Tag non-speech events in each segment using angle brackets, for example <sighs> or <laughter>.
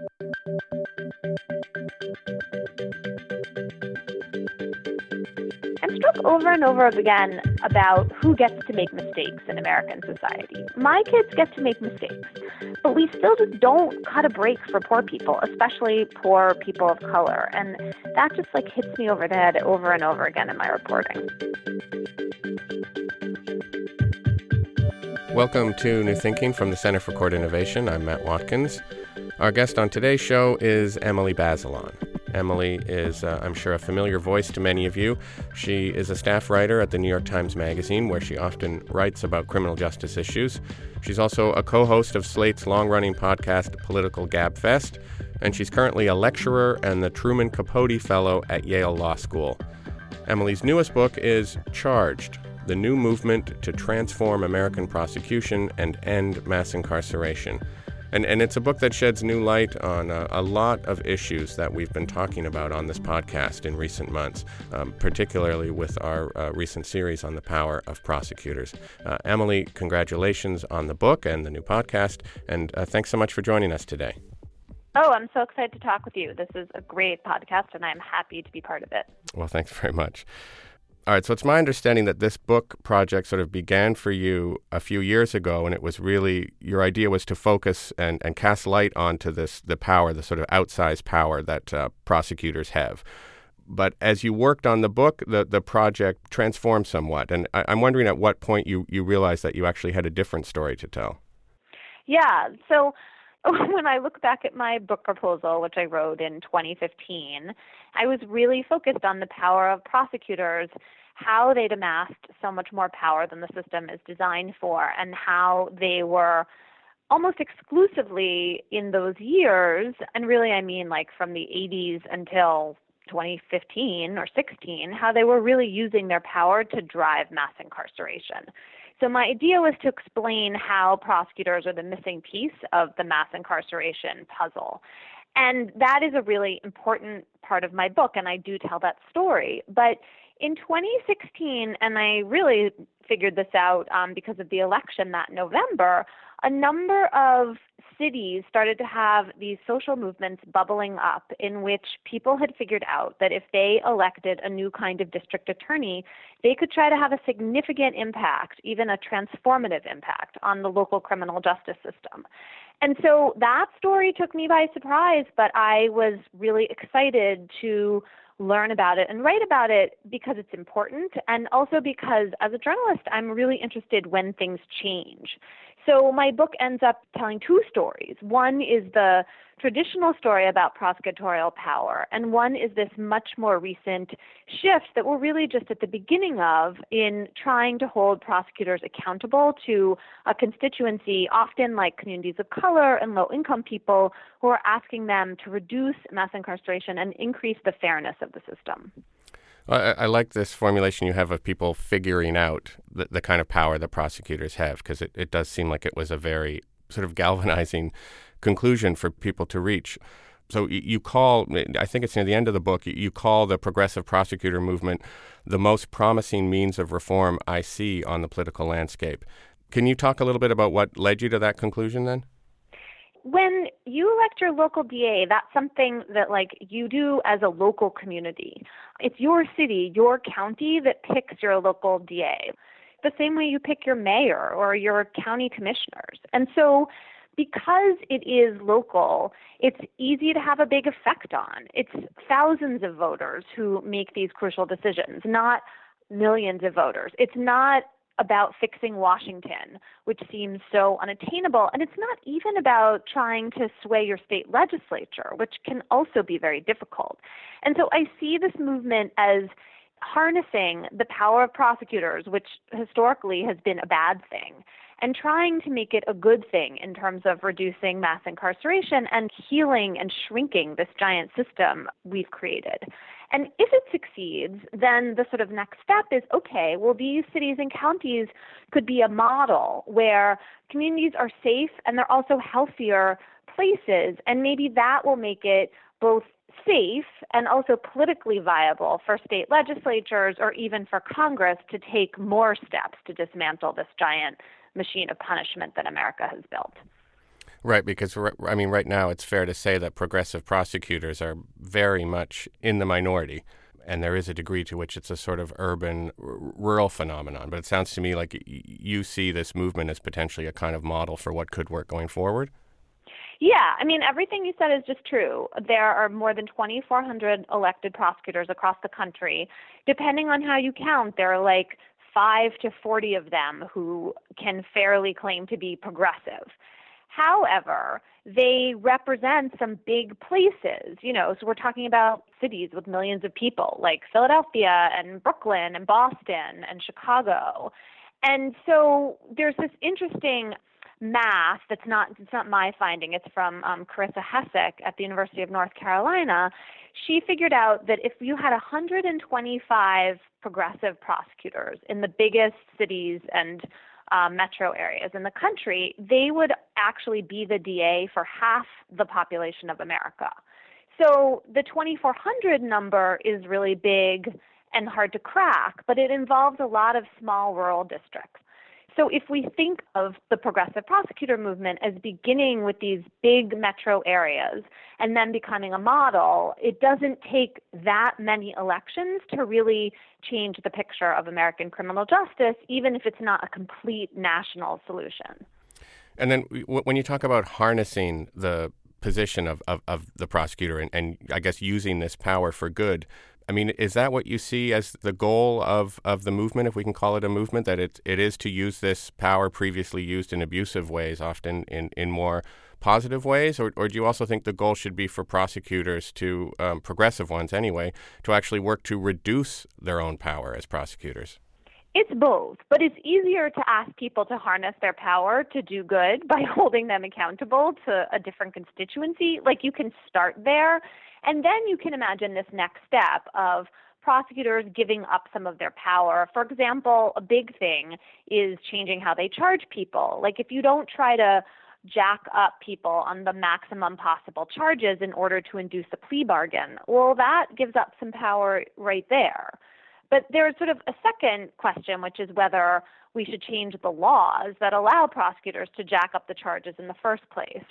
I'm struck over and over again about who gets to make mistakes in American society. My kids get to make mistakes, but we still just don't cut a break for poor people, especially poor people of color. And that just like hits me over the head over and over again in my reporting. Welcome to New Thinking from the Center for Court Innovation. I'm Matt Watkins. Our guest on today's show is Emily Bazelon. Emily is, uh, I'm sure, a familiar voice to many of you. She is a staff writer at the New York Times Magazine, where she often writes about criminal justice issues. She's also a co host of Slate's long running podcast, Political Gabfest, and she's currently a lecturer and the Truman Capote Fellow at Yale Law School. Emily's newest book is Charged The New Movement to Transform American Prosecution and End Mass Incarceration. And, and it's a book that sheds new light on a, a, lot of issues that we've been talking about on this podcast in recent months, um, particularly with our uh, recent series on the power of prosecutors. Uh, Emily, congratulations on the book and the new podcast, and uh, thanks so much for joining us today. Oh, I'm so excited to talk with you. This is a great podcast, and I'm happy to be part of it. Well, thanks very much. All right, so it's my understanding that this book project sort of began for you a few years ago, and it was really your idea was to focus and, and cast light onto this the power, the sort of outsized power that uh, prosecutors have. But as you worked on the book, the, the project transformed somewhat, and I, I'm wondering at what point you, you realized that you actually had a different story to tell. Yeah, so <laughs> when I look back at my book proposal, which I wrote in 2015, I was really focused on the power of prosecutors, how they'd amassed so much more power than the system is designed for, and how they were almost exclusively in those years, and really I mean like from the 80s until 2015 or 16, how they were really using their power to drive mass incarceration. So my idea was to explain how prosecutors are the missing piece of the mass incarceration puzzle. And that is a really important part of my book, and I do tell that story. But in 2016, and I really figured this out um, because of the election that November, a number of cities started to have these social movements bubbling up in which people had figured out that if they elected a new kind of district attorney, they could try to have a significant impact, even a transformative impact, on the local criminal justice system. And so that story took me by surprise, but I was really excited to learn about it and write about it because it's important and also because as a journalist I'm really interested when things change. So my book ends up telling two stories. One is the traditional story about prosecutorial power, and one is this much more recent shift that we're really just at the beginning of in trying to hold prosecutors accountable to a constituency, often like communities of color and low income people, who are asking them to reduce mass incarceration and increase the fairness of the system. I, I, like this formulation you have of people figuring out the, the kind of power that prosecutors have, because it, it does seem like it was a very sort of <laughs> galvanizing conclusion for people to reach. So you call, I think it's near the end of the book, you call the progressive prosecutor movement the most promising means of reform I see on the political landscape. Can you talk a little bit about what led you to that conclusion then? when you elect your local DA, that's something that like you do as a local community. It's your city, your county that picks your local DA. The same way you pick your mayor or your county commissioners. And so because it is local, it's easy to have a big effect on. It's thousands of voters who make these crucial decisions, not millions of voters. It's not about fixing Washington, which seems so unattainable. And it's not even about trying to sway your state legislature, which can also be very difficult. And so I see this movement as harnessing the power of prosecutors, which historically has been a bad thing, and trying to make it a good thing in terms of reducing mass incarceration and healing and shrinking this giant system we've created. And if it succeeds, then the sort of next step is okay, well, these cities and counties could be a model where communities are safe and they're also healthier places. And maybe that will make it both safe and also politically viable for state legislatures or even for Congress to take more steps to dismantle this giant machine of punishment that America has built. Right, because I mean, right now it's fair to say that progressive prosecutors are very much in the minority, and there is a degree to which it's a sort of urban, r- rural phenomenon. But it sounds to me like you see this movement as potentially a kind of model for what could work going forward. Yeah, I mean, everything you said is just true. There are more than 2,400 elected prosecutors across the country. Depending on how you count, there are like 5 to 40 of them who can fairly claim to be progressive. However, they represent some big places, you know, so we're talking about cities with millions of people like Philadelphia and Brooklyn and Boston and Chicago. And so there's this interesting math that's not it's not my finding it's from um, Carissa Hessick at the University of North Carolina she figured out that if you had 125 progressive prosecutors in the biggest cities and uh, metro areas in the country, they would actually be the DA for half the population of America. So the 2,400 number is really big and hard to crack, but it involves a lot of small rural districts. So if we think of the progressive prosecutor movement as beginning with these big metro areas and then becoming a model, it doesn't take that many elections to really change the picture of American criminal justice, even if it's not a complete national solution. And then when you talk about harnessing the position of, of, of the prosecutor and, and I guess using this power for good, I mean, is that what you see as the goal of, of the movement, if we can call it a movement, that it, it is to use this power previously used in abusive ways, often in, in more positive ways? Or, or do you also think the goal should be for prosecutors to, um, progressive ones anyway, to actually work to reduce their own power as prosecutors? It's both, but it's easier to ask people to harness their power to do good by <laughs> holding them accountable to a different constituency. Like you can start there and then you can imagine this next step of prosecutors giving up some of their power. For example, a big thing is changing how they charge people. Like if you don't try to jack up people on the maximum possible charges in order to induce a plea bargain, well, that gives up some power right there. But there's sort of a second question, which is whether we should change the laws that allow prosecutors to jack up the charges in the first place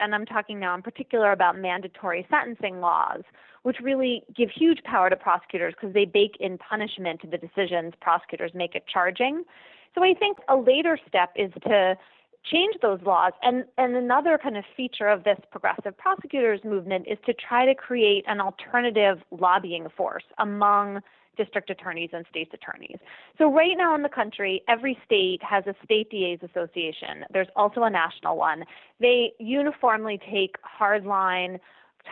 and I'm talking now in particular about mandatory sentencing laws, which really give huge power to prosecutors because they bake in punishment to the decisions prosecutors make at charging. So I think a later step is to change those laws. And, and another kind of feature of this progressive prosecutors movement is to try to create an alternative lobbying force among district attorneys and state's attorneys. So, right now in the country, every state has a state DA's association. There's also a national one. They uniformly take hardline,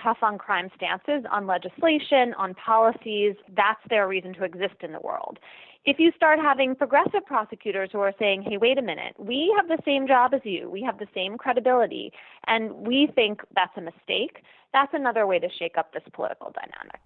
tough on crime stances on legislation, on policies. That's their reason to exist in the world. If you start having progressive prosecutors who are saying, hey, wait a minute, we have the same job as you, we have the same credibility, and we think that's a mistake, that's another way to shake up this political dynamic.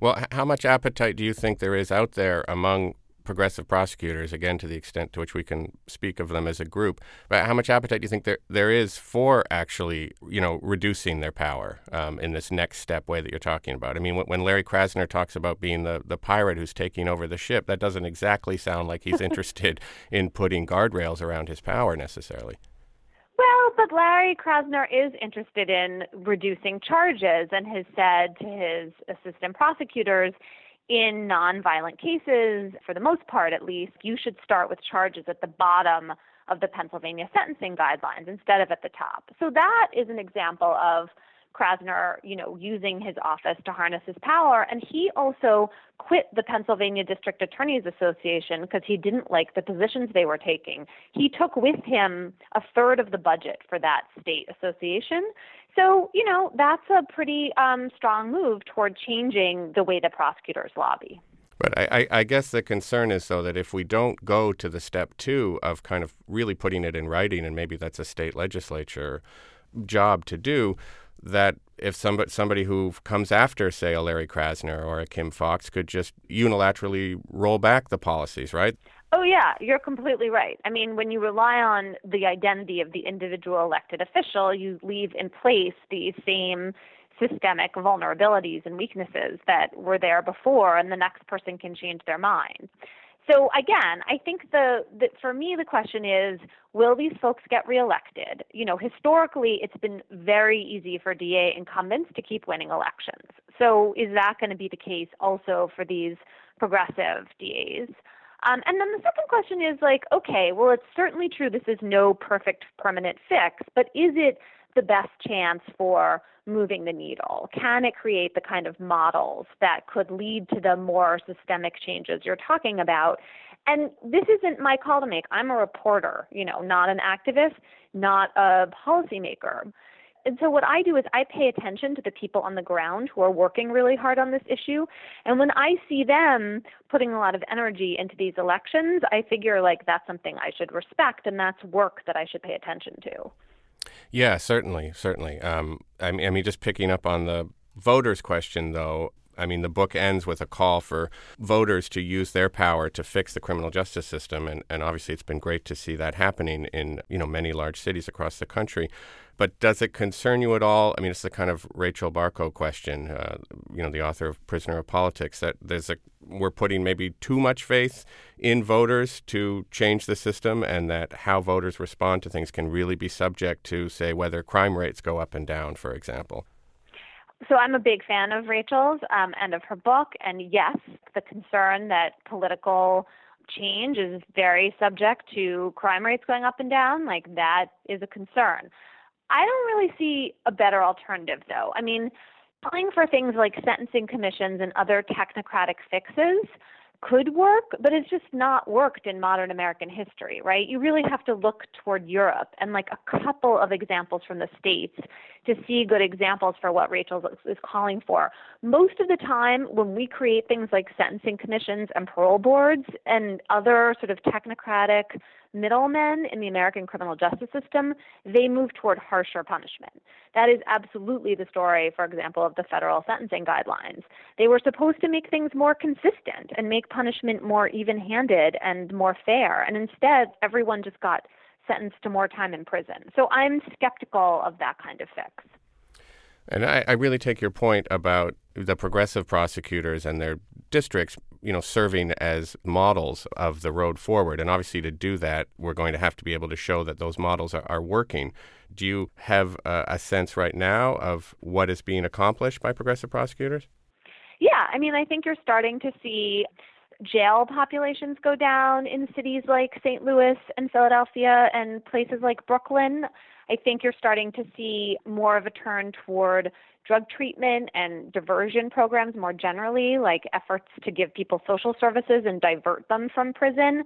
Well, how much appetite do you think there is out there among progressive prosecutors, again, to the extent to which we can speak of them as a group, but how much appetite do you think there there is for actually, you know, reducing their power um, in this next step way that you're talking about? I mean, when, when Larry Krasner talks about being the, the pirate who's taking over the ship, that doesn't exactly sound like he's <laughs> interested in putting guardrails around his power necessarily. But Larry Krasner is interested in reducing charges and has said to his assistant prosecutors in nonviolent cases, for the most part at least, you should start with charges at the bottom of the Pennsylvania sentencing guidelines instead of at the top. So that is an example of Krasner, you know, using his office to harness his power. And he also quit the Pennsylvania District Attorneys Association because he didn't like the positions they were taking. He took with him a third of the budget for that state association. So, you know, that's a pretty um, strong move toward changing the way the prosecutors lobby. But I, I, guess the concern is, though, that if we don't go to the step two of kind of really putting it in writing, and maybe that's a state legislature job to do, that if somebody somebody who comes after, say, a Larry Krasner or a Kim Foxx could just unilaterally roll back the policies, right? Oh yeah, you're completely right. I mean, when you rely on the identity of the individual elected official, you leave in place the same systemic vulnerabilities and weaknesses that were there before, and the next person can change their mind. So again, I think the, the for me the question is will these folks get reelected? You know, historically it's been very easy for DA incumbents to keep winning elections. So is that going to be the case also for these progressive DAs? Um, and then the second question is like, okay, well, it's certainly true this is no perfect permanent fix, but is it the best chance for moving the needle? Can it create the kind of models that could lead to the more systemic changes you're talking about? And this isn't my call to make. I'm a reporter, you know, not an activist, not a policymaker. And so what I do is I pay attention to the people on the ground who are working really hard on this issue. And when I see them putting a lot of energy into these elections, I figure like that's something I should respect and that's work that I should pay attention to. Yeah, certainly, certainly. Um, I, mean, I mean, just picking up on the voters question, though, I mean, the book ends with a call for voters to use their power to fix the criminal justice system, and, and obviously it's been great to see that happening in you know many large cities across the country. But does it concern you at all? I mean, it's the kind of Rachel Barkow question, uh, you know, the author of Prisoner of Politics, that there's a we're putting maybe too much faith in voters to change the system, and that how voters respond to things can really be subject to, say, whether crime rates go up and down, for example. So I'm a big fan of Rachel's um, and of her book, and yes, the concern that political change is very subject to crime rates going up and down, like that is a concern. I don't really see a better alternative, though. I mean, calling for things like sentencing commissions and other technocratic fixes could work, but it's just not worked in modern American history, right? You really have to look toward Europe and like a couple of examples from the States to see good examples for what Rachel is calling for. Most of the time, when we create things like sentencing commissions and parole boards and other sort of technocratic middlemen in the American criminal justice system, they move toward harsher punishment. That is absolutely the story, for example, of the federal sentencing guidelines. They were supposed to make things more consistent and make punishment more even handed and more fair. And instead, everyone just got sentenced to more time in prison. So I'm skeptical of that kind of fix. And I, I really take your point about the progressive prosecutors and their districts you know, serving as models of the road forward. And obviously, to do that, we're going to have to be able to show that those models are, are working. Do you have a, a sense right now of what is being accomplished by progressive prosecutors? Yeah, I mean, I think you're starting to see jail populations go down in cities like St. Louis and Philadelphia and places like Brooklyn. I think you're starting to see more of a turn toward drug treatment and diversion programs more generally, like efforts to give people social services and divert them from prison.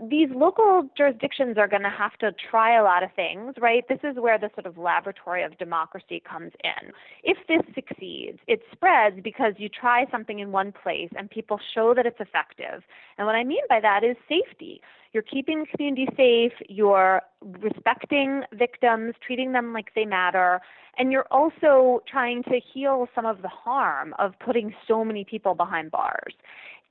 These local jurisdictions are going to have to try a lot of things, right? This is where the sort of laboratory of democracy comes in. If this succeeds, it spreads because you try something in one place and people show that it's effective. And what I mean by that is safety. You're keeping the community safe, you're respecting victims, treating them like they matter, and you're also trying to heal some of the harm of putting so many people behind bars.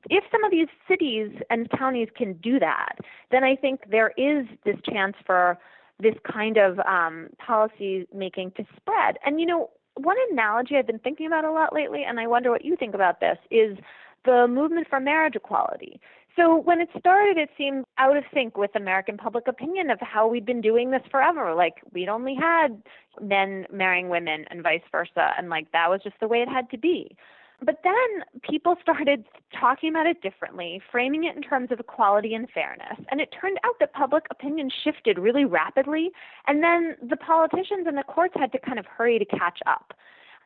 If some of these cities and counties can do that, then I think there is this chance for this kind of um, policy making to spread. And you know, one analogy I've been thinking about a lot lately, and I wonder what you think about this, is the movement for marriage equality. So when it started, it seemed out of sync with American public opinion of how we'd been doing this forever. Like we'd only had men marrying women and vice versa, and like that was just the way it had to be. But then people started talking about it differently, framing it in terms of equality and fairness. And it turned out that public opinion shifted really rapidly. And then the politicians and the courts had to kind of hurry to catch up.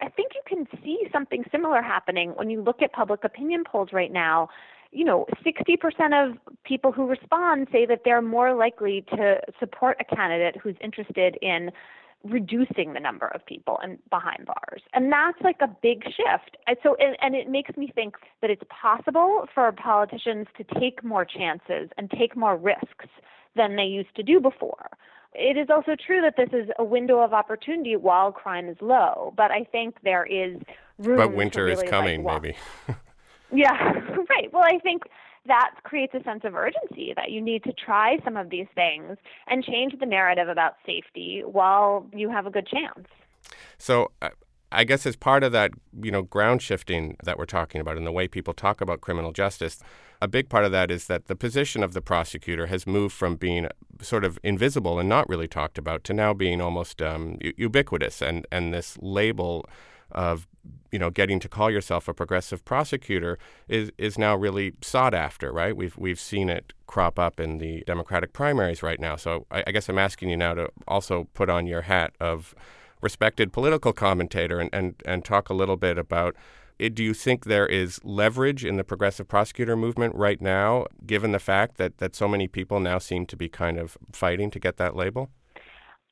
I think you can see something similar happening when you look at public opinion polls right now you know, 60% of people who respond say that they're more likely to support a candidate who's interested in reducing the number of people in, behind bars. And that's like a big shift. And so and, and it makes me think that it's possible for politicians to take more chances and take more risks than they used to do before. It is also true that this is a window of opportunity while crime is low, but I think there is room. But winter really is coming, like, maybe. <laughs> Yeah, <laughs> right. Well, I think that creates a sense of urgency that you need to try some of these things and change the narrative about safety while you have a good chance. So, uh, I guess as part of that, you know, ground shifting that we're talking about and the way people talk about criminal justice, a big part of that is that the position of the prosecutor has moved from being sort of invisible and not really talked about to now being almost um, ubiquitous, and and this label of you know getting to call yourself a progressive prosecutor is is now really sought after, right? We've we've seen it crop up in the Democratic primaries right now. So I, I guess I'm asking you now to also put on your hat of respected political commentator and, and, and talk a little bit about eh, do you think there is leverage in the progressive prosecutor movement right now, given the fact that, that so many people now seem to be kind of fighting to get that label?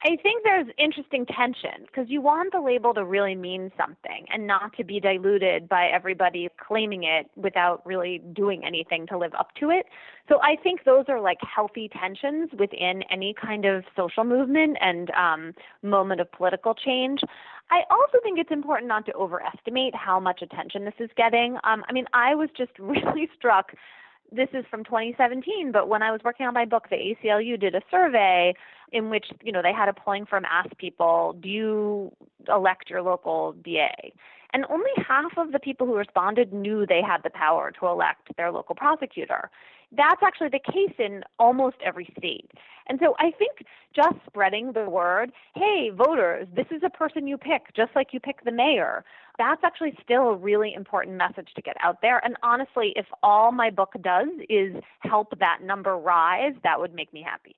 I think there's interesting tension because you want the label to really mean something and not to be diluted by everybody claiming it without really doing anything to live up to it. So I think those are like healthy tensions within any kind of social movement and um, moment of political change. I also think it's important not to overestimate how much attention this is getting. Um, I mean, I was just <laughs> really struck this is from 2017, but when I was working on my book, the ACLU did a survey in which, you know, they had a polling firm ask people, do you elect your local DA? And only half of the people who responded knew they had the power to elect their local prosecutor. That's actually the case in almost every state. And so I think just spreading the word, hey, voters, this is a person you pick, just like you pick the mayor, that's actually still a really important message to get out there. And honestly, if all my book does is help that number rise, that would make me happy.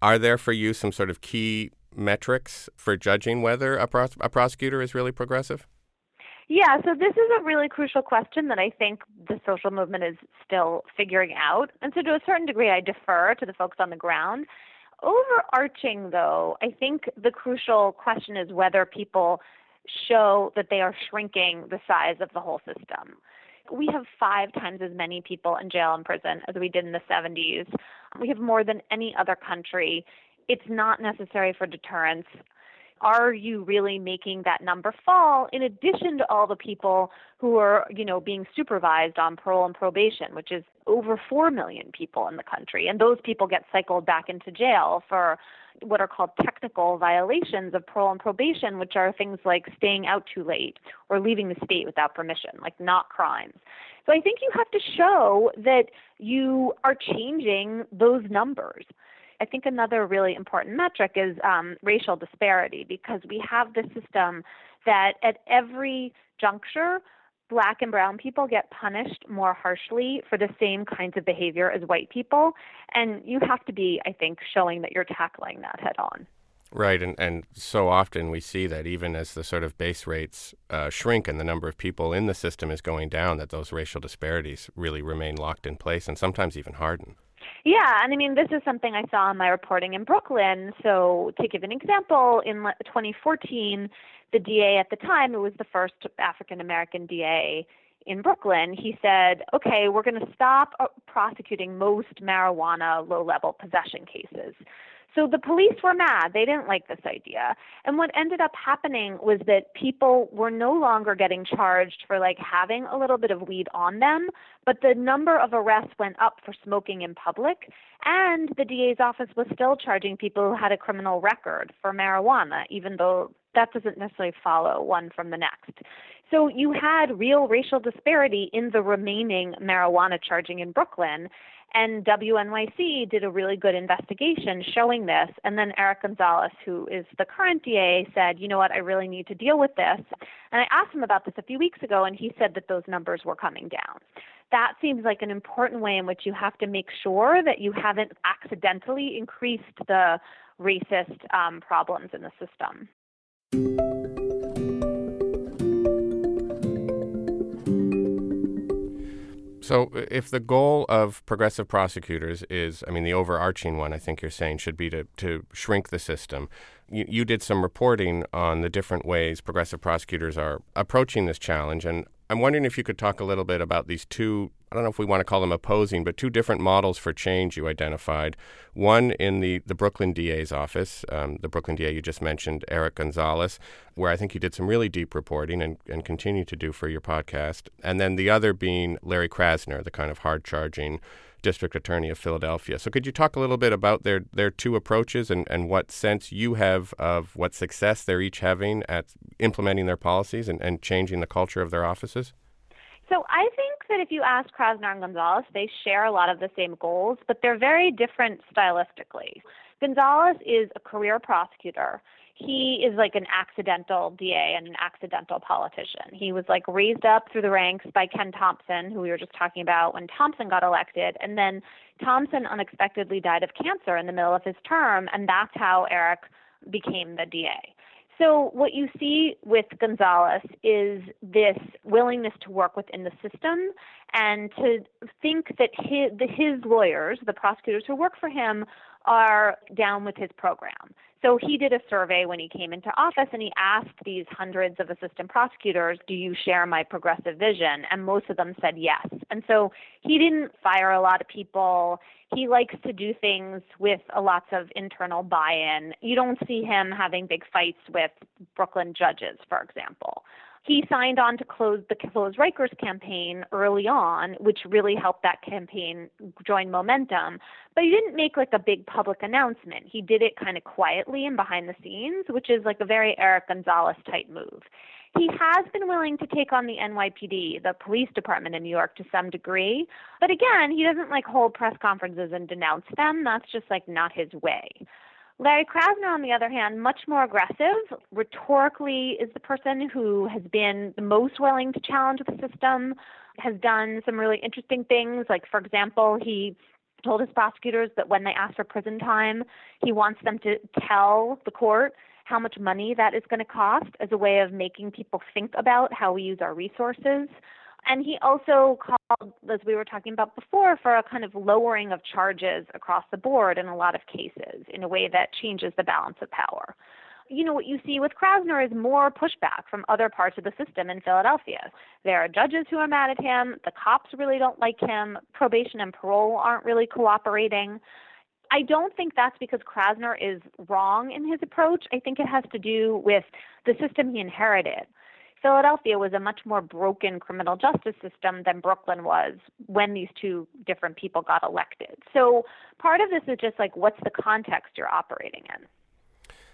Are there for you some sort of key metrics for judging whether a, pros- a prosecutor is really progressive? Yeah, so this is a really crucial question that I think the social movement is still figuring out. And so, to a certain degree, I defer to the folks on the ground. Overarching, though, I think the crucial question is whether people show that they are shrinking the size of the whole system. We have five times as many people in jail and prison as we did in the 70s. We have more than any other country. It's not necessary for deterrence are you really making that number fall in addition to all the people who are, you know, being supervised on parole and probation, which is over 4 million people in the country. And those people get cycled back into jail for what are called technical violations of parole and probation, which are things like staying out too late or leaving the state without permission, like not crimes. So I think you have to show that you are changing those numbers. I think another really important metric is um, racial disparity because we have this system that at every juncture, black and brown people get punished more harshly for the same kinds of behavior as white people. And you have to be, I think, showing that you're tackling that head on. Right, and, and so often we see that even as the sort of base rates uh, shrink and the number of people in the system is going down, that those racial disparities really remain locked in place and sometimes even harden. Yeah, and I mean, this is something I saw in my reporting in Brooklyn. So, to give an example, in 2014, the DA at the time, it was the first African American DA in Brooklyn, he said, okay, we're going to stop uh, prosecuting most marijuana low level possession cases. So the police were mad. They didn't like this idea. And what ended up happening was that people were no longer getting charged for like having a little bit of weed on them, but the number of arrests went up for smoking in public. And the DA's office was still charging people who had a criminal record for marijuana, even though that doesn't necessarily follow one from the next. So you had real racial disparity in the remaining marijuana charging in Brooklyn. And WNYC did a really good investigation showing this. And then Eric Gonzalez, who is the current DA, said, you know what, I really need to deal with this. And I asked him about this a few weeks ago, and he said that those numbers were coming down. That seems like an important way in which you have to make sure that you haven't accidentally increased the racist um, problems in the system. So, if the goal of progressive prosecutors is, I mean, the overarching one, I think you're saying, should be to, to shrink the system. You, you did some reporting on the different ways progressive prosecutors are approaching this challenge. And I'm wondering if you could talk a little bit about these two I don't know if we want to call them opposing, but two different models for change you identified. One in the, the Brooklyn DA's office, um, the Brooklyn DA you just mentioned, Eric Gonzalez, where I think you did some really deep reporting and, and continue to do for your podcast. And then the other being Larry Krasner, the kind of hard charging District Attorney of Philadelphia. So, could you talk a little bit about their, their two approaches and, and what sense you have of what success they're each having at implementing their policies and, and changing the culture of their offices? So, I think that if you ask Krasner and Gonzalez, they share a lot of the same goals, but they're very different stylistically. Gonzalez is a career prosecutor he is like an accidental DA and an accidental politician. He was like raised up through the ranks by Ken Thompson, who we were just talking about when Thompson got elected. And then Thompson unexpectedly died of cancer in the middle of his term, and that's how Eric became the DA. So, what you see with Gonzalez is this willingness to work within the system and to think that his, his lawyers, the prosecutors who work for him, are down with his program. So he did a survey when he came into office and he asked these hundreds of assistant prosecutors, Do you share my progressive vision? And most of them said yes. And so he didn't fire a lot of people. He likes to do things with a lots of internal buy in. You don't see him having big fights with Brooklyn judges, for example he signed on to close the Close Rikers campaign early on, which really helped that campaign join momentum. But he didn't make like a big public announcement. He did it kind of quietly and behind the scenes, which is like a very Eric Gonzalez type move. He has been willing to take on the NYPD, the police department in New York, to some degree. But again, he doesn't like hold press conferences and denounce them. That's just like not his way. Larry Krasner, on the other hand, much more aggressive, rhetorically is the person who has been the most willing to challenge the system, has done some really interesting things. Like, for example, he told his prosecutors that when they ask for prison time, he wants them to tell the court how much money that is going to cost as a way of making people think about how we use our resources. And he also called, as we were talking about before, for a kind of lowering of charges across the board in a lot of cases in a way that changes the balance of power. You know, what you see with Krasner is more pushback from other parts of the system in Philadelphia. There are judges who are mad at him, the cops really don't like him, probation and parole aren't really cooperating. I don't think that's because Krasner is wrong in his approach. I think it has to do with the system he inherited. Philadelphia was a much more broken criminal justice system than Brooklyn was when these two different people got elected. So part of this is just like, what's the context you're operating in?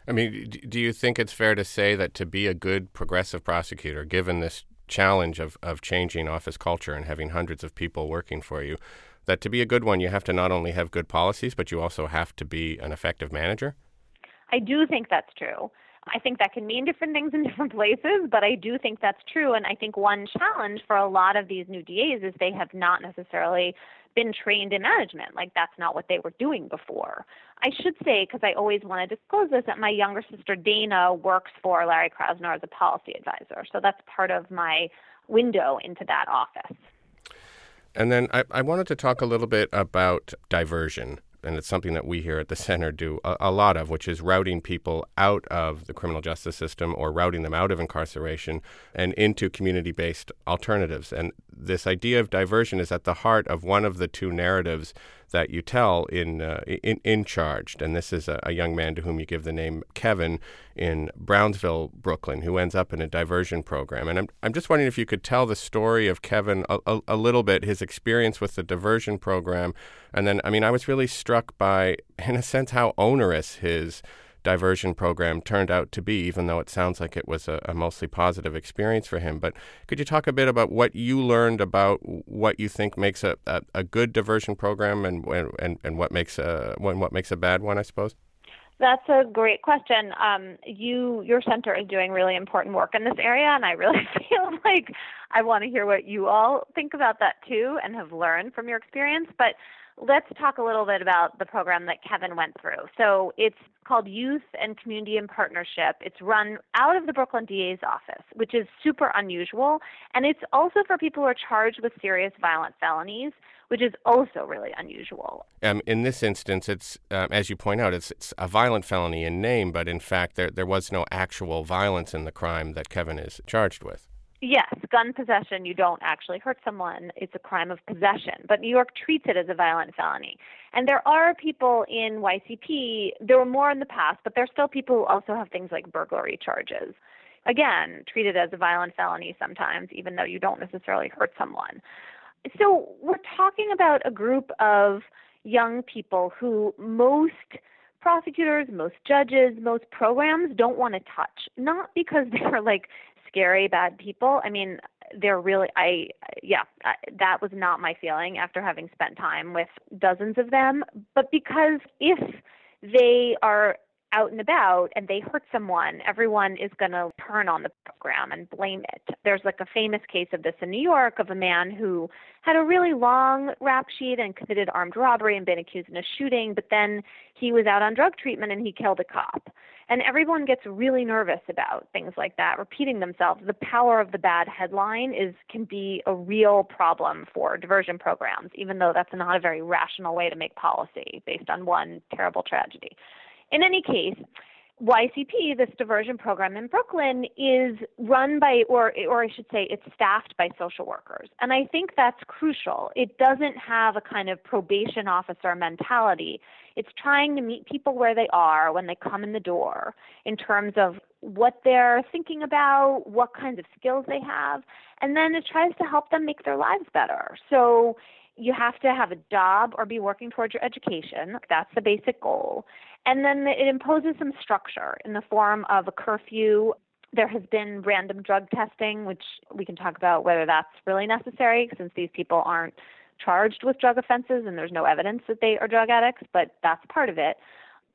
I mean, do you think it's fair to say that to be a good progressive prosecutor, given this challenge of, of changing office culture and having hundreds of people working for you, that to be a good one, you have to not only have good policies, but you also have to be an effective manager? I do think that's true. I think that can mean different things in <laughs> different places, but I do think that's true. And I think one challenge for a lot of these new DAs is they have not necessarily been trained in management. Like that's not what they were doing before. I should say, because I always want to disclose this, that my younger sister Dana works for Larry Krasner as a policy advisor. So that's part of my window into that office. And then I, I wanted to talk a little bit about diversion and it's something that we here at the <laughs> center do a, a, lot of, which is routing people out of the criminal justice system or routing them out of incarceration and into community based alternatives. And this idea of diversion is at the heart of one of the two narratives that you tell in uh, in, in Charged, and this is a, a, young man to whom you give the name Kevin in Brownsville, Brooklyn, who ends up in a diversion program. And I'm I'm just wondering if you could tell the story of Kevin a, a, a little bit, his experience with the diversion program, and then I mean I was really struck by, in a sense, how onerous his diversion program turned out to be, even though it sounds like it was a, a, mostly positive experience for him. But could you talk a bit about what you learned about what you think makes a, a, a good diversion program and, and, and what makes a what makes a bad one, I suppose? That's a great question. Um, you, your center is doing really important work in this area, and I really <laughs> feel like I want to hear what you all think about that too, and have learned from your experience. But let's talk a little bit about the program that Kevin went through. So it's called Youth and Community in Partnership. It's run out of the Brooklyn DA's office, which is super unusual. And it's also for people who are charged with serious violent felonies, which is also really unusual. Um, in this instance, it's, um, as you point out, it's, it's a violent felony in name, but in fact, there, there was no actual violence in the crime that Kevin is charged with. Yes, gun possession, you don't actually hurt someone. It's a crime of possession. But New York treats it as a violent felony. And there are people in YCP, there were more in the past, but there are still people who also have things like burglary charges. Again, treated as a violent felony sometimes, even though you don't necessarily hurt someone. so we're talking about a group of young people who most prosecutors, most judges, most programs don't want to touch. Not because <laughs> they're like scary bad people. I mean, they're really I yeah, that was not my feeling after having spent time with dozens of them, but because if they are out and about and they hurt someone, everyone is going to turn on the program and blame it. There's like a famous case of this in New York of a man who had a really long rap sheet and committed armed robbery and been accused in a shooting, but then he was out on drug treatment and he killed a cop. And everyone gets really nervous about things like that, repeating themselves. The power of the bad headline is can be a real problem for diversion programs, even though that's not a very rational way to make policy based on one terrible tragedy. In any case, YCP, this diversion program in Brooklyn, is run by, or, or I should say, it's staffed by social workers. And I think that's crucial. It doesn't have a kind of probation officer mentality. It's trying to meet people where they are when they come in the door in terms of what they're thinking about, what kinds of skills they have, and then it tries to help them make their lives better. So you have to have a job or be working towards your education. That's the basic goal. And then it imposes some structure in the form of a curfew. There has been random drug testing, which we can talk about whether that's really necessary since these people aren't charged with drug offenses and there's no evidence that they are drug addicts, but that's part of it.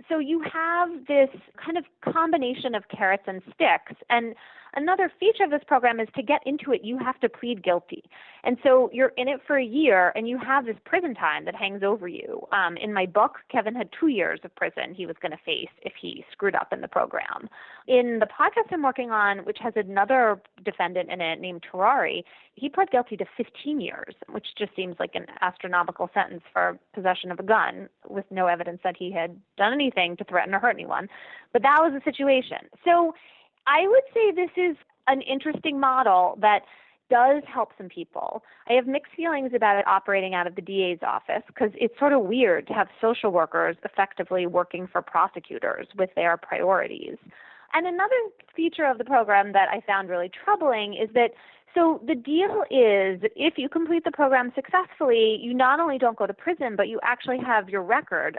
So you have this kind of combination of carrots and sticks. And Another feature of this program is to get into it, you have to plead guilty. And so you're in it for a year and you have this prison time that hangs over you. Um, in my book, Kevin had two years of prison he was going to face if he screwed up in the program. In the podcast I'm working on, which has another defendant in it named Terari, he pled guilty to 15 years, which just seems like an astronomical sentence for possession of a gun with no evidence that he had done anything to threaten or hurt anyone. But that was the situation. So I would say this is an interesting model that does help some people. I have mixed feelings about it operating out of the DA's office because it's sort of weird to have social workers effectively working for prosecutors with their priorities. And another feature of the program that I found really troubling is that so the deal is if you complete the program successfully, you not only don't go to prison, but you actually have your record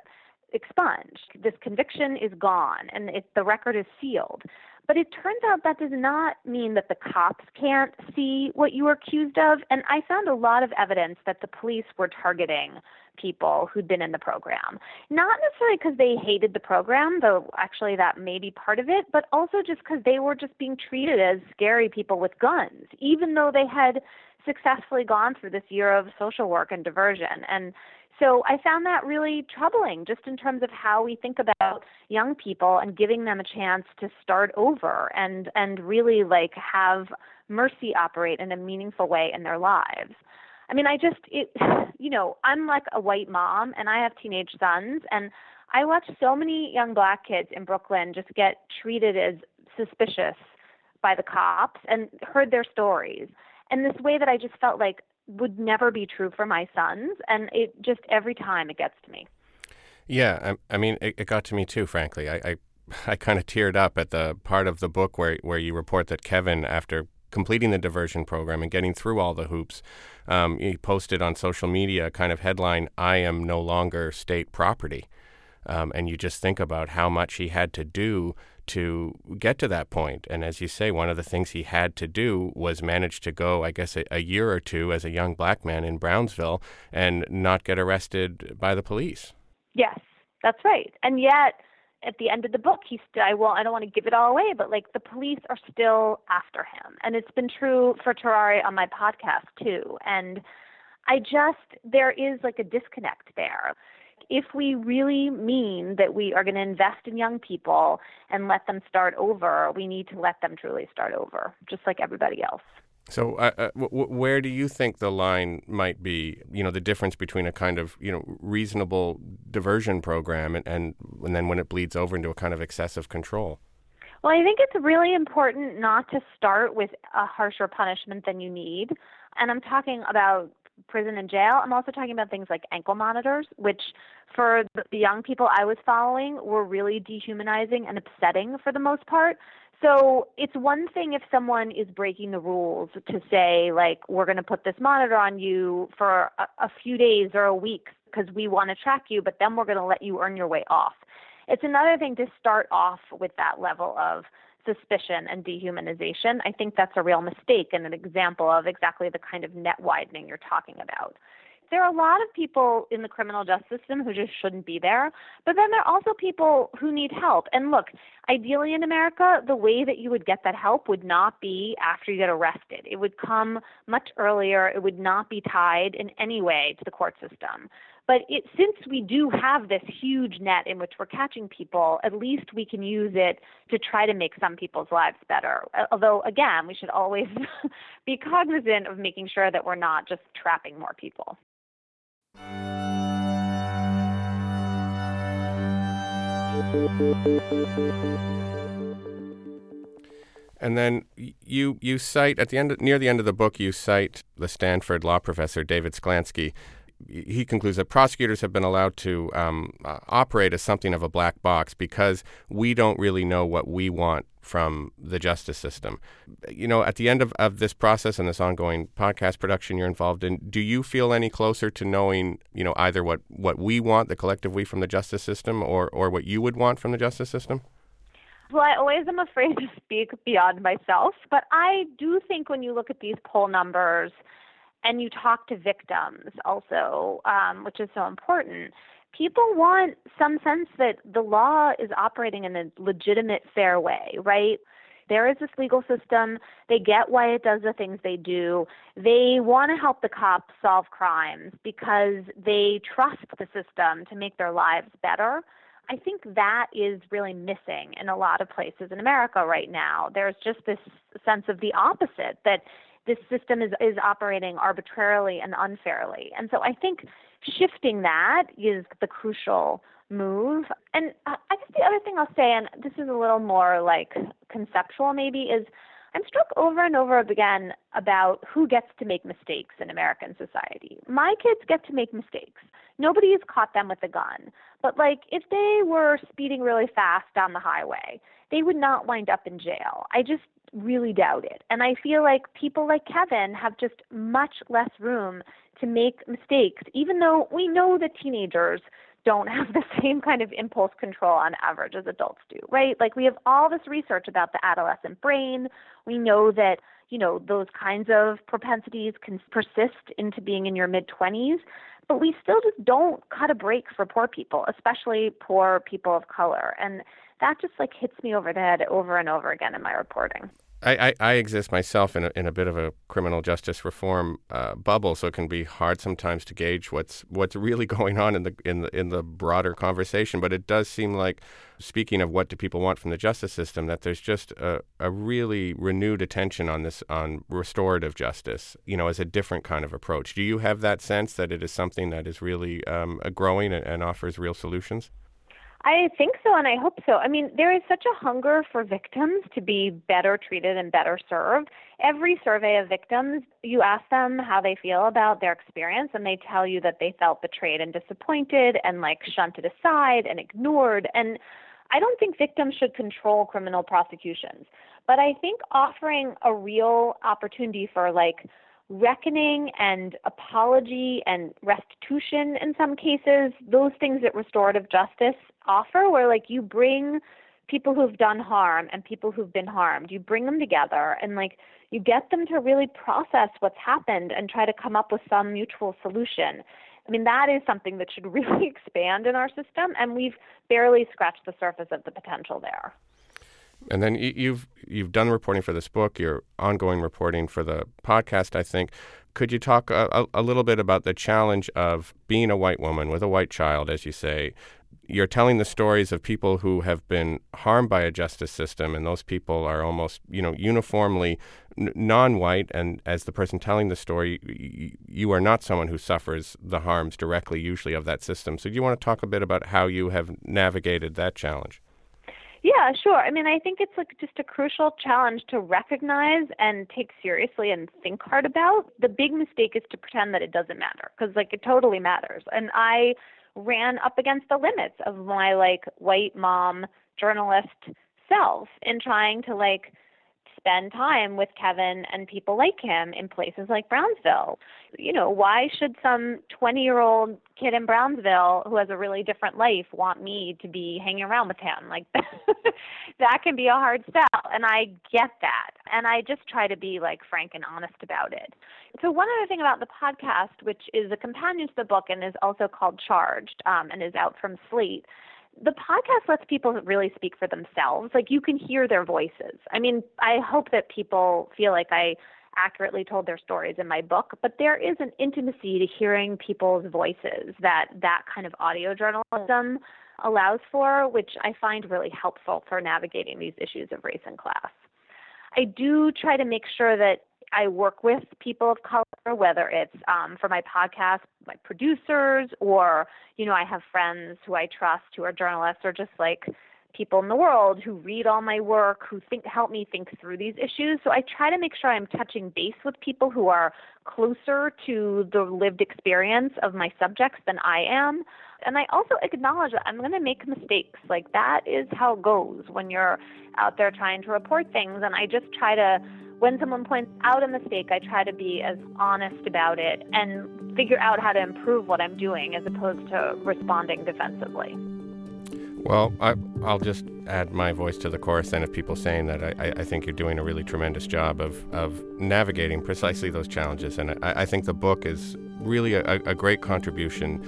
expunged. This conviction is gone and it, the record is sealed. But it turns out that does not mean that the cops can't see what you were accused of. And I found a lot of evidence that the police were targeting people who'd been in the program. Not necessarily because they hated the program, though actually that may be part of it, but also just because they were just being treated as scary people with guns, even though they had successfully gone through this year of social work and diversion. And so I found that really troubling just in terms of how we think about young people and giving them a chance to start over and and really like have mercy operate in a meaningful way in their lives. I mean, I just it <sighs> you know, I'm like a white mom and I have teenage sons and I watch so many young black kids in Brooklyn just get treated as suspicious by the cops and heard their stories. And this way that I just felt like would never be true for my sons, and it just every time it gets to me. Yeah, I, I mean, it, it, got to me too. Frankly, I, I, <laughs> I kind of teared up at the part of the book where where you report that Kevin, after completing the diversion program and getting through all the hoops, um, he posted on social media kind of headline: "I am no longer state property." Um, and you just think about how much he had to do to get to that point. And as you say, one of the things he had to do was manage to go, I guess, a, a, year or two as a young black man in Brownsville and not get arrested by the police. Yes, that's right. And yet, at the end of the book, he still, I, well, I don't want to give it all away, but like the police are still after him. And it's been true for Terari on my podcast too. And I just, there is like a disconnect there if we really mean that we are going to invest in young people and let them start over, we need to let them truly start over, just like everybody else. So, uh, uh, w- where do you think the line might be? You know, the difference between a kind of you know reasonable diversion program and, and and then when it bleeds over into a kind of excessive control. Well, I think it's really important not to start with a harsher punishment than you need. And I'm talking about prison and jail. I'm also talking about things like ankle monitors, which for the young people I was following were really dehumanizing and upsetting for the most part. So it's one thing if someone is breaking the rules to say, like, we're going to put this monitor on you for a, a few days or a week because we want to track you, but then we're going to let you earn your way off. It's another thing to start off with that level of suspicion and dehumanization. I think that's a real mistake and an example of exactly the kind of net widening you're talking about there are a lot of people in the criminal justice system who just shouldn't be there, but then there are also people who need help. And look, ideally in America, the way that you would get that help would not be after you get arrested. It would come much earlier. It would not be tied in any way to the court system. But it, since we do have this huge net in which we're catching people, at least we can use it to try to make some people's lives better. Although, again, we should always <laughs> be cognizant of making sure that we're not just trapping more people. And then you you cite at the end near the end of the book you cite the Stanford law professor David Sklansky he concludes that prosecutors have been allowed to um, uh, operate as something of a black box because we don't really know what we want from the justice system. You know, at the end of, of this process and this ongoing podcast production you're involved in, do you feel any closer to knowing, you know, either what, what we want, the collective we from the justice system, or, or what you would want from the justice system? Well, I always am afraid to speak beyond myself, but I do think when you look at these poll numbers, and you talk to victims also, um, which is so important. People want some sense that the law is operating in a legitimate, fair way, right? There is this legal system. They get why it does the things they do. They want to help the cops solve crimes because they trust the system to make their lives better. I think that is really missing in a lot of places in America right now. There's just this sense of the opposite that this system is, is operating arbitrarily and unfairly. And so I think shifting that is the crucial move. And I guess the other thing I'll say, and this is a little more like conceptual maybe, is I'm struck over and over again about who gets to make mistakes in American society. My kids get to make mistakes. Nobody has caught them with a gun. But like if they were speeding really fast down the highway, they would not wind up in jail. I just really doubt it. And I feel like people like Kevin have just much less room to make mistakes, even though we know that teenagers don't have the <laughs> same kind of impulse control on average as adults do, right? Like we have all this research about the adolescent brain. We know that, you know, those kinds of propensities can persist into being in your mid 20s, but we still just don't cut a break for poor people, especially poor people of color. And that just like hits me over the head over and over again in my reporting. I, I, I, exist myself in a, in a bit of a criminal justice reform uh, bubble, so it can be hard sometimes to gauge what's what's really <laughs> going on in the in the in the broader conversation. But it does seem like, speaking of what do people want from the justice system, that there's just a, a really renewed attention on this on restorative justice. You know, as a different kind of approach. Do you have that sense that it is something that is really um, growing and, and offers real solutions? I think so, and I hope so. I mean, there is such a hunger for victims to be better treated and better served. Every survey of victims, you ask them how they feel about their experience, and they tell you that they felt betrayed and disappointed and like shunted aside and ignored. And I don't think victims should control criminal prosecutions, but I think offering a real opportunity for like reckoning and apology and restitution in some cases, those things that restorative justice offer, where like you bring people who've done harm and people who've been harmed, you bring them together and like you get them to really process what's happened and try to come up with some mutual solution. I mean, that is something that should <laughs> really expand in our system, and we've barely scratched the surface of the potential there. And then you've you've done reporting for this book. You're ongoing reporting for the podcast. I think. Could you talk a, a, little bit about the challenge of being a white woman with a white child, as you say? You're telling the stories of people who have been harmed by a justice system, and those people are almost, you know, uniformly non-white. And as the person telling the story, you are not someone who suffers the harms directly, usually of that system. So, do you want to talk a bit about how you have navigated that challenge? Yeah, sure. I mean, I think it's like just a crucial challenge to recognize and take seriously and think hard about. The big mistake is to pretend that it doesn't matter because like it totally matters. And I ran up against the limits of my like white mom journalist self in trying to like spend time with Kevin and people like him in places like Brownsville. You know, why should some 20 year old kid in Brownsville who has a really different life want me to be hanging around with him? Like, <laughs> that can be a hard sell. And I get that. And I just try to be like frank and honest about it. So, one other thing about the podcast, which is a companion to the book and is also called Charged um, and is out from Slate the podcast lets people really speak for themselves. Like you can hear their voices. I mean, I hope that people feel like I accurately told their stories in my book, but there is an intimacy to hearing people's voices that that kind of audio journalism allows for, which I find really helpful for navigating these issues of race and class. I do try to make sure that I work with people of color, whether it's um, for my podcast, my producers, or you know, I have friends who I trust who are journalists, or just like people in the world who read all my work, who think help me think through these issues. So I try to make sure I'm touching base with people who are closer to the lived experience of my subjects than I am. And I also acknowledge that I'm going to make mistakes. Like that is how it goes when you're out there trying to report things. And I just try to when someone points out a mistake, I try to be as honest about it and figure out how to improve what I'm doing as opposed to responding defensively. Well, I, will just add my voice to the chorus then of people saying that I, I, think you're doing a really tremendous job of, of navigating precisely those challenges. And I, I think the book is really a, a, great contribution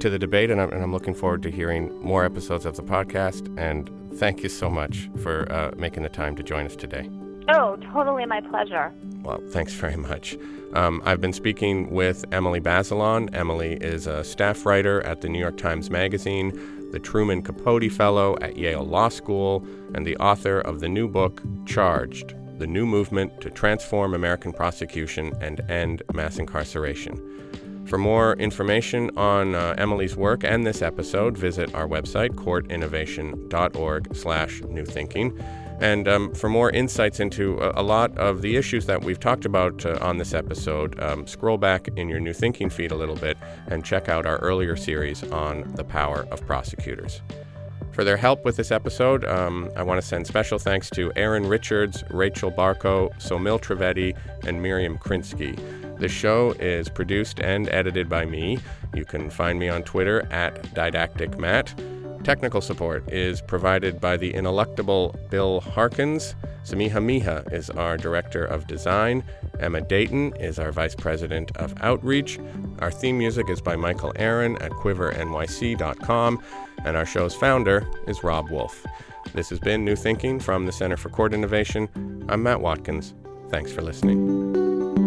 to the debate, and I'm, and I'm, looking forward to hearing more episodes of the podcast. And thank you so much for uh, making the time to join us today. Oh, totally my pleasure. Well, thanks very much. Um, I've been speaking with Emily Bazelon. Emily is a staff writer at the New York Times Magazine, the Truman Capote Fellow at Yale Law School, and the author of the new book, Charged The New Movement to Transform American Prosecution and End Mass Incarceration. For more information on uh, Emily's work and this episode, visit our website, courtinnovation.org slash newthinking. And um, for more insights into a, a, lot of the issues that we've talked about uh, on this episode, um, scroll back in your New Thinking feed a little bit and check out our earlier series on the power of prosecutors. For their help with this episode, um, I want to send special thanks to Aaron Richards, Rachel Barkow, Somil Trivedi, and Miriam Krinsky. The show is produced and edited by me. You can find me on Twitter at DidacticMatt. Technical support is provided by the ineluctable Bill Harkins. Samiha Meah is our Director of Design. Emma Dayton is our Vice President of Outreach. Our theme music is by Michael Aaron at quivernyc.com. And our show's founder is Rob Wolf. This has been New Thinking from the Center for Court Innovation. I'm Matt Watkins. Thanks for listening.